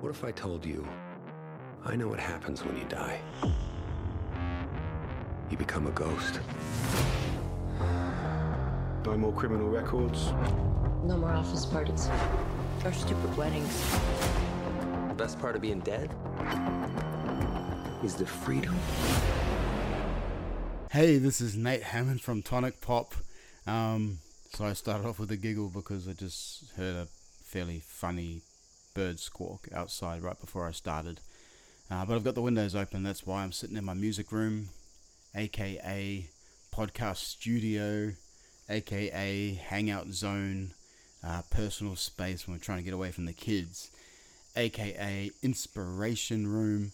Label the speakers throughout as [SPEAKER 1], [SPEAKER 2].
[SPEAKER 1] What if I told you I know what happens when you die? You become a ghost.
[SPEAKER 2] No more criminal records.
[SPEAKER 3] No more office parties. Or stupid weddings.
[SPEAKER 1] The best part of being dead is the freedom.
[SPEAKER 4] Hey, this is Nate Hammond from Tonic Pop. Um, so I started off with a giggle because I just heard a fairly funny bird squawk outside right before I started. Uh, but I've got the windows open, that's why I'm sitting in my music room, aka podcast studio, aka hangout zone, uh, personal space when we're trying to get away from the kids, aka inspiration room.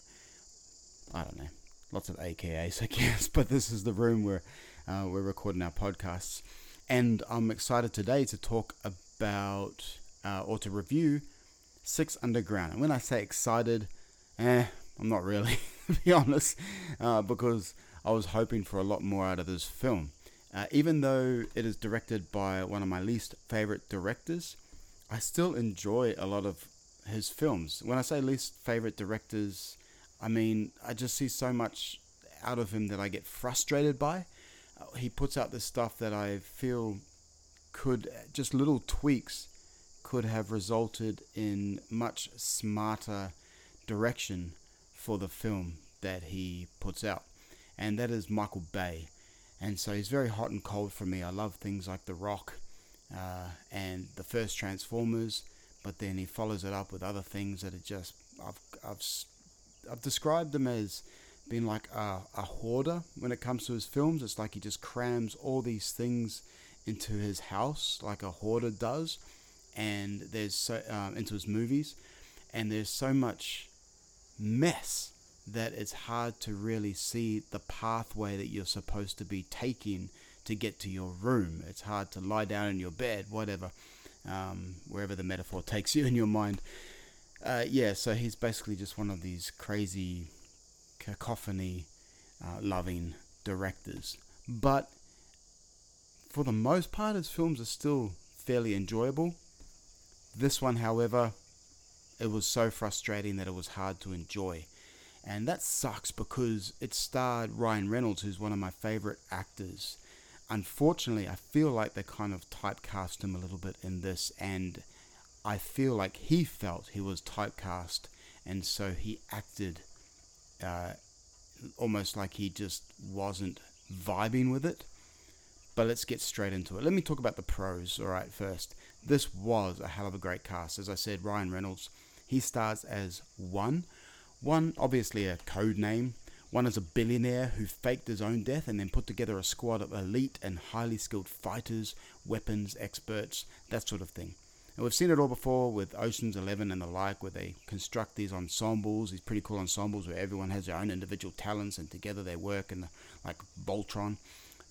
[SPEAKER 4] I don't know, lots of AKAs, I guess, but this is the room where uh, we're recording our podcasts. And I'm excited today to talk about uh, or to review Six Underground. And when I say excited, eh, I'm not really, to be honest, uh, because I was hoping for a lot more out of this film. Uh, even though it is directed by one of my least favorite directors, I still enjoy a lot of his films. When I say least favorite directors, I mean I just see so much out of him that I get frustrated by. Uh, he puts out this stuff that I feel could just little tweaks could have resulted in much smarter direction for the film that he puts out, and that is Michael Bay. And so he's very hot and cold for me. I love things like The Rock uh, and the first Transformers, but then he follows it up with other things that are just I've I've I've described them as being like a, a hoarder when it comes to his films. It's like he just crams all these things into his house like a hoarder does and there's so um, into his movies, and there's so much mess that it's hard to really see the pathway that you're supposed to be taking to get to your room. It's hard to lie down in your bed, whatever, um, wherever the metaphor takes you in your mind. Uh, yeah, so he's basically just one of these crazy cacophony uh, loving directors. But for the most part, his films are still fairly enjoyable. This one, however, it was so frustrating that it was hard to enjoy. And that sucks because it starred Ryan Reynolds, who's one of my favorite actors. Unfortunately, I feel like they kind of typecast him a little bit in this, and I feel like he felt he was typecast, and so he acted uh, almost like he just wasn't vibing with it. But let's get straight into it. Let me talk about the pros, all right, first. This was a hell of a great cast. As I said, Ryan Reynolds, he stars as one. One, obviously a code name. One is a billionaire who faked his own death and then put together a squad of elite and highly skilled fighters, weapons experts, that sort of thing. And we've seen it all before with Ocean's Eleven and the like, where they construct these ensembles, these pretty cool ensembles where everyone has their own individual talents and together they work and like Voltron.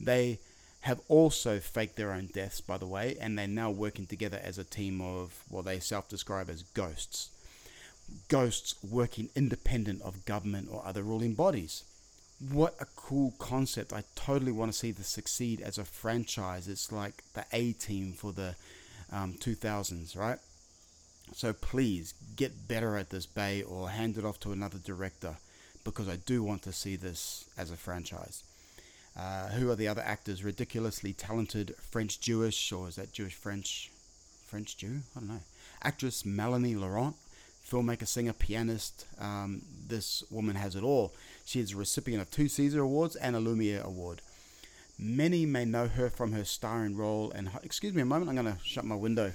[SPEAKER 4] They have also faked their own deaths, by the way, and they're now working together as a team of what they self describe as ghosts. Ghosts working independent of government or other ruling bodies. What a cool concept. I totally want to see this succeed as a franchise. It's like the A team for the um, 2000s, right? So please get better at this, Bay, or hand it off to another director because I do want to see this as a franchise. Uh, who are the other actors? Ridiculously talented French Jewish, or is that Jewish French? French Jew? I don't know. Actress Melanie Laurent, filmmaker, singer, pianist. Um, this woman has it all. She is a recipient of two Caesar Awards and a Lumiere Award. Many may know her from her starring role in. Excuse me a moment, I'm going to shut my window.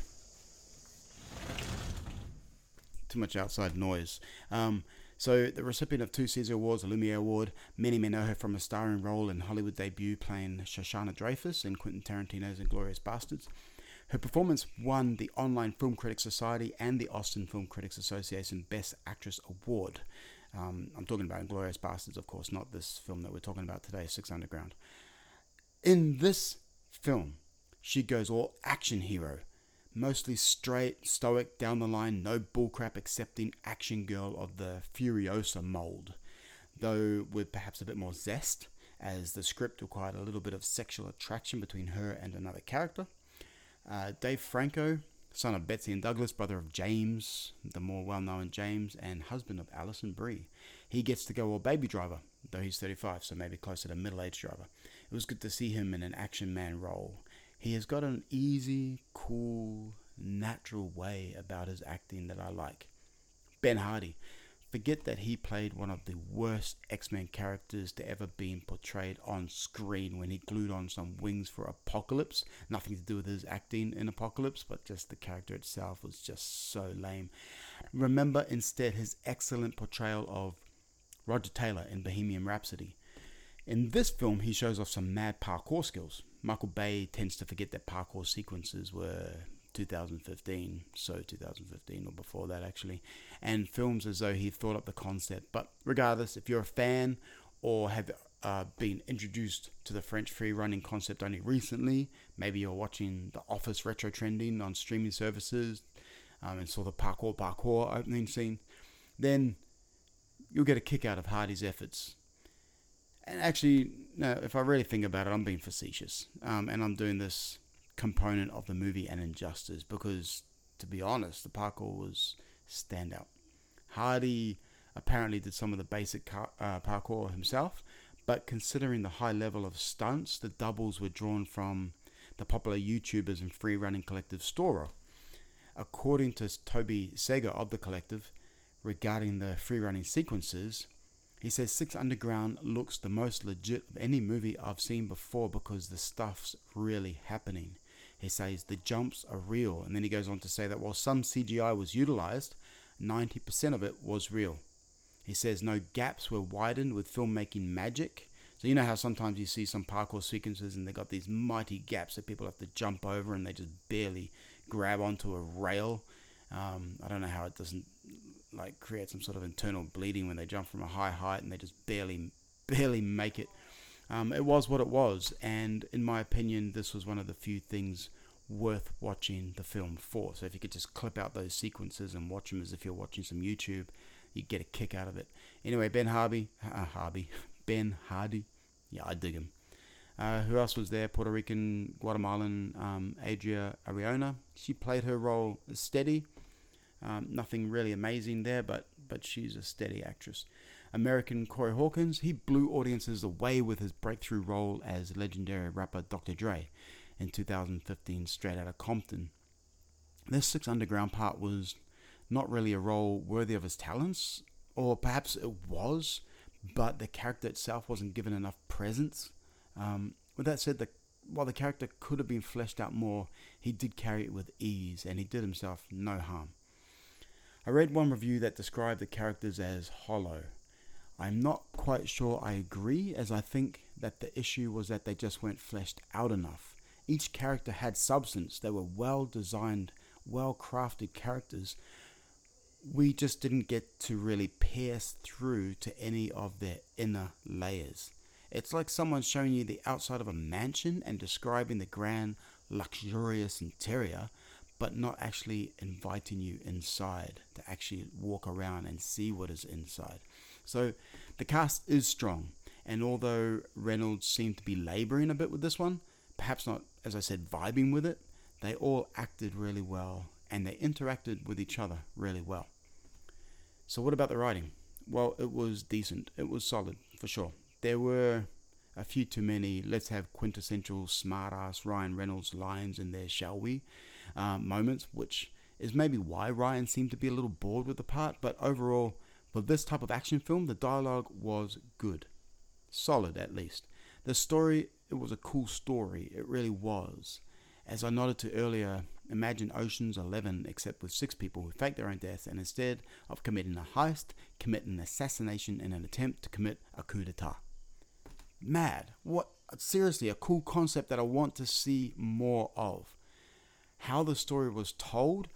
[SPEAKER 4] Too much outside noise. Um, so, the recipient of two Caesar Awards, a Lumiere Award, many may know her from a starring role in Hollywood debut playing Shosanna Dreyfus in Quentin Tarantino's Inglourious Basterds. Her performance won the Online Film Critics Society and the Austin Film Critics Association Best Actress Award. Um, I'm talking about Inglourious Basterds, of course, not this film that we're talking about today, Six Underground. In this film, she goes all action hero mostly straight, stoic, down the line, no bullcrap accepting action girl of the Furiosa mold, though with perhaps a bit more zest, as the script required a little bit of sexual attraction between her and another character. Uh, Dave Franco, son of Betsy and Douglas, brother of James, the more well known James, and husband of Alison Brie. He gets to go all baby driver, though he's 35, so maybe closer to middle aged driver. It was good to see him in an action man role. He has got an easy, cool, natural way about his acting that I like. Ben Hardy. Forget that he played one of the worst X Men characters to ever be portrayed on screen when he glued on some wings for Apocalypse. Nothing to do with his acting in Apocalypse, but just the character itself was just so lame. Remember instead his excellent portrayal of Roger Taylor in Bohemian Rhapsody. In this film, he shows off some mad parkour skills. Michael Bay tends to forget that parkour sequences were 2015, so 2015 or before that actually, and films as though he thought up the concept. But regardless, if you're a fan or have uh, been introduced to the French free running concept only recently, maybe you're watching The Office retro trending on streaming services um, and saw the parkour parkour opening scene, then you'll get a kick out of Hardy's efforts. And actually, no, if I really think about it, I'm being facetious, um, and I'm doing this component of the movie and injustice because, to be honest, the parkour was standout. Hardy apparently did some of the basic car, uh, parkour himself, but considering the high level of stunts, the doubles were drawn from the popular YouTubers and free running collective Storror. According to Toby Segar of the collective, regarding the free running sequences, he says Six Underground looks the most legit of any movie I've seen before because the stuff's really happening. He says the jumps are real, and then he goes on to say that while some CGI was utilized, 90% of it was real. He says no gaps were widened with filmmaking magic. So you know how sometimes you see some parkour sequences and they got these mighty gaps that people have to jump over and they just barely grab onto a rail. Um, I don't know how it doesn't like create some sort of internal bleeding when they jump from a high height and they just barely barely make it. Um, it was what it was, and in my opinion, this was one of the few things worth watching the film for. So if you could just clip out those sequences and watch them as if you're watching some YouTube, you get a kick out of it. Anyway, Ben Harvey, uh, Harvey, Ben Hardy, yeah, I dig him. Uh, who else was there? Puerto Rican, Guatemalan um, Adria Ariona. She played her role steady. Um, nothing really amazing there, but but she's a steady actress. American Corey Hawkins, he blew audiences away with his breakthrough role as legendary rapper Dr. Dre in 2015, straight out of Compton. This Six Underground part was not really a role worthy of his talents, or perhaps it was, but the character itself wasn't given enough presence. Um, with that said, the, while the character could have been fleshed out more, he did carry it with ease, and he did himself no harm. I read one review that described the characters as hollow. I'm not quite sure I agree, as I think that the issue was that they just weren't fleshed out enough. Each character had substance, they were well designed, well crafted characters. We just didn't get to really pierce through to any of their inner layers. It's like someone showing you the outside of a mansion and describing the grand, luxurious interior, but not actually inviting you inside to actually walk around and see what is inside. So the cast is strong, and although Reynolds seemed to be laboring a bit with this one, perhaps not, as I said, vibing with it, they all acted really well and they interacted with each other really well. So, what about the writing? Well, it was decent, it was solid for sure. There were a few too many, let's have quintessential smartass Ryan Reynolds lines in there, shall we? Um, moments, which is maybe why Ryan seemed to be a little bored with the part, but overall, for this type of action film, the dialogue was good. Solid, at least. The story, it was a cool story. It really was. As I nodded to earlier, imagine Ocean's Eleven, except with six people who fake their own deaths, and instead of committing a heist, commit an assassination in an attempt to commit a coup d'etat. Mad. What? Seriously, a cool concept that I want to see more of. How the story was told,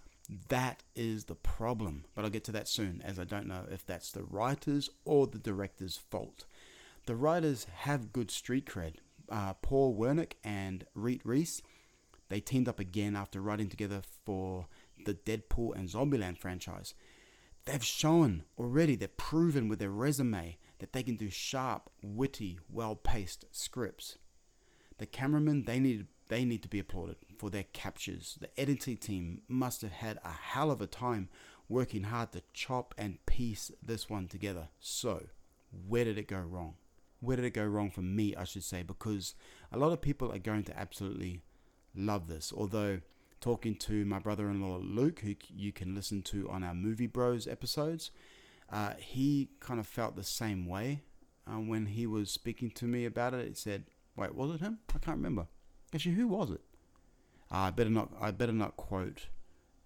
[SPEAKER 4] that is the problem. But I'll get to that soon, as I don't know if that's the writers or the director's fault. The writers have good street cred. Uh, Paul Wernick and Rhett Reese, they teamed up again after writing together for the Deadpool and Zombieland franchise. They've shown already, they've proven with their resume that they can do sharp, witty, well-paced scripts. The cameramen, they need they need to be applauded. For their captures. The editing team must have had a hell of a time working hard to chop and piece this one together. So, where did it go wrong? Where did it go wrong for me, I should say? Because a lot of people are going to absolutely love this. Although, talking to my brother in law Luke, who you can listen to on our Movie Bros episodes, uh, he kind of felt the same way uh, when he was speaking to me about it. He said, "Wait, was it him? I can't remember. Actually, who was it? Uh, I better not. I better not quote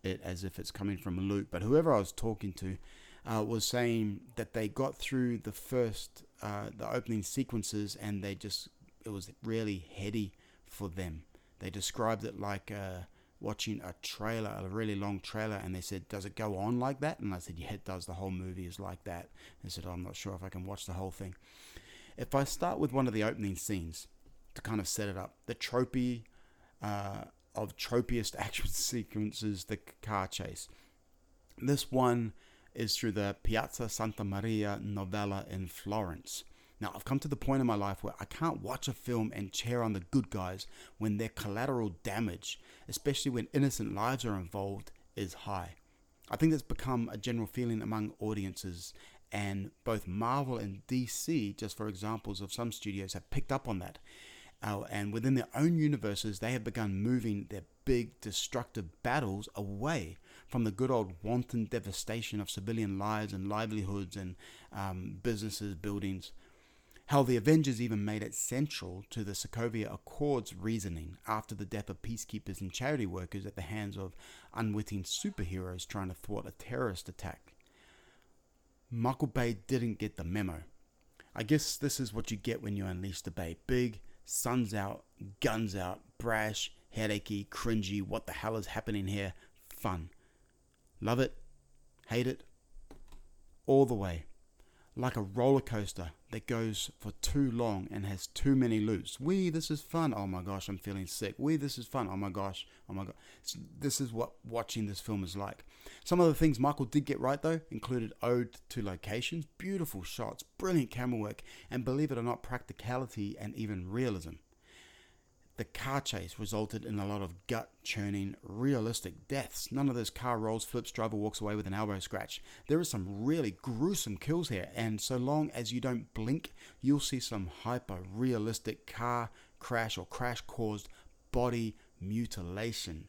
[SPEAKER 4] it as if it's coming from Luke, but whoever I was talking to uh, was saying that they got through the first, uh, the opening sequences, and they just it was really heady for them. They described it like uh, watching a trailer, a really long trailer, and they said, "Does it go on like that?" And I said, "Yeah, it does. The whole movie is like that." They said, oh, "I'm not sure if I can watch the whole thing." If I start with one of the opening scenes to kind of set it up, the tropey uh, of tropiest action sequences, the car chase. This one is through the Piazza Santa Maria Novella in Florence. Now, I've come to the point in my life where I can't watch a film and cheer on the good guys when their collateral damage, especially when innocent lives are involved, is high. I think that's become a general feeling among audiences, and both Marvel and DC, just for examples of some studios, have picked up on that. Uh, and within their own universes, they have begun moving their big destructive battles away from the good old wanton devastation of civilian lives and livelihoods and um, businesses, buildings. How the Avengers even made it central to the Sokovia Accords reasoning after the death of peacekeepers and charity workers at the hands of unwitting superheroes trying to thwart a terrorist attack. Michael Bay didn't get the memo. I guess this is what you get when you unleash the Bay. Big, sun's out, guns out, brash, headachy, cringy, what the hell is happening here? Fun. Love it, hate it, all the way. Like a roller coaster that goes for too long and has too many loops. We, this is fun. Oh my gosh, I'm feeling sick. We, this is fun. Oh my gosh. Oh my god. This is what watching this film is like. Some of the things Michael did get right though included ode to locations, beautiful shots, brilliant camera work, and believe it or not, practicality and even realism. The car chase resulted in a lot of gut churning, realistic deaths. None of those car rolls, flips, driver walks away with an elbow scratch. There are some really gruesome kills here, and so long as you don't blink, you'll see some hyper realistic car crash or crash caused body mutilation.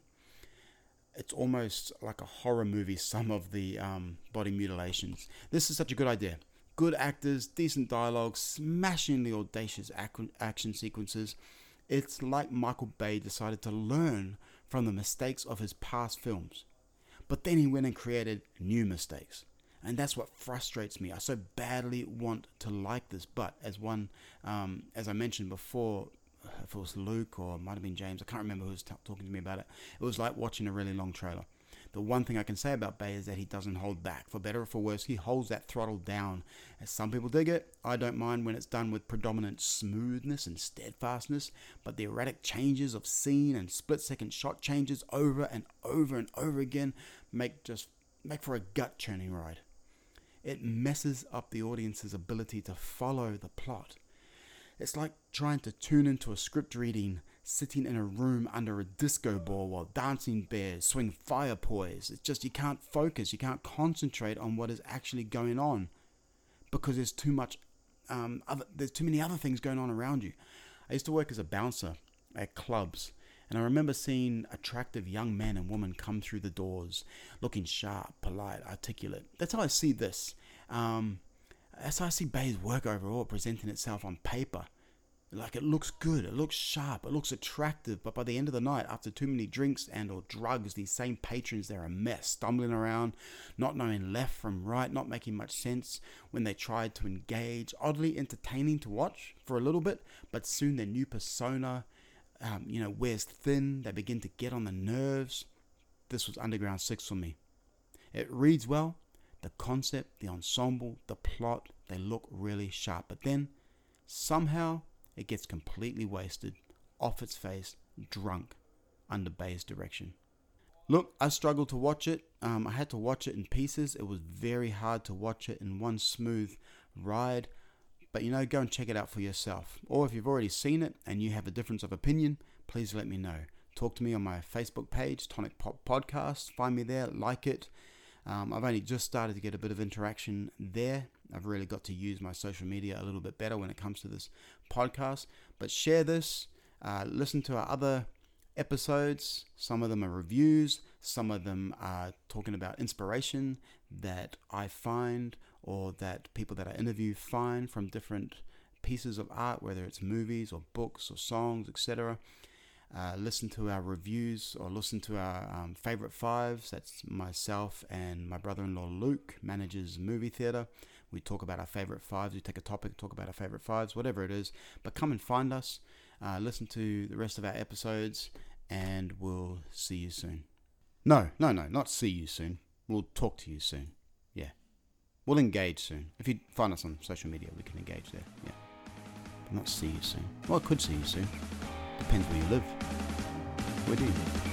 [SPEAKER 4] It's almost like a horror movie, some of the um, body mutilations. This is such a good idea good actors, decent dialogue, smashingly audacious ac- action sequences, it's like Michael Bay decided to learn from the mistakes of his past films. But then he went and created new mistakes. And that's what frustrates me. I so badly want to like this, but as one, um, as I mentioned before, if it was Luke or it might have been James, I can't remember who was t- talking to me about it. It was like watching a really long trailer. The one thing I can say about Bay is that he doesn't hold back. For better or for worse, he holds that throttle down. As some people dig it, I don't mind when it's done with predominant smoothness and steadfastness, but the erratic changes of scene and split second shot changes over and over and over again make just make for a gut churning ride. It messes up the audience's ability to follow the plot. It's like trying to tune into a script reading sitting in a room under a disco ball while dancing bears swing fire poise. It's just you can't focus, you can't concentrate on what is actually going on because there's too much, um, other, there's too many other things going on around you. I used to work as a bouncer at clubs. And I remember seeing attractive young men and women come through the doors, looking sharp, polite, articulate. That's how I see this. Um, that's how I see Bay's work overall presenting itself on paper. Like it looks good, it looks sharp, it looks attractive, but by the end of the night, after too many drinks and or drugs, these same patrons they're a mess, stumbling around, not knowing left from right, not making much sense when they tried to engage, oddly entertaining to watch for a little bit, but soon their new persona, um, you know, wears thin. They begin to get on the nerves. This was Underground Six for me. It reads well, the concept, the ensemble, the plot, they look really sharp, but then somehow it gets completely wasted, off its face, drunk, under Bay's direction. Look, I struggled to watch it. Um, I had to watch it in pieces. It was very hard to watch it in one smooth ride. But you know, go and check it out for yourself. Or if you've already seen it and you have a difference of opinion, please let me know. talk to me on my Facebook page, Tonic Pop Podcast. Find me there, like it. Um, I've only just started to get a bit of interaction there. I've really got to use my social media a little bit better when it comes to this podcast. But share this, uh, listen to our other episodes. Some of them are reviews, some of them are talking about inspiration that I find or that people that I interview find from different pieces of art, whether it's movies or books or songs, etc. Uh, listen to our reviews or listen to our um, favorite fives. That's myself and my brother in law Luke, manages movie theater. We talk about our favorite fives. We take a topic, talk about our favorite fives, whatever it is. But come and find us. Uh, listen to the rest of our episodes, and we'll see you soon. No, no, no, not see you soon. We'll talk to you soon. Yeah. We'll engage soon. If you find us on social media, we can engage there. Yeah. But not see you soon. Well, I could see you soon. Depends where you live. Where do you live?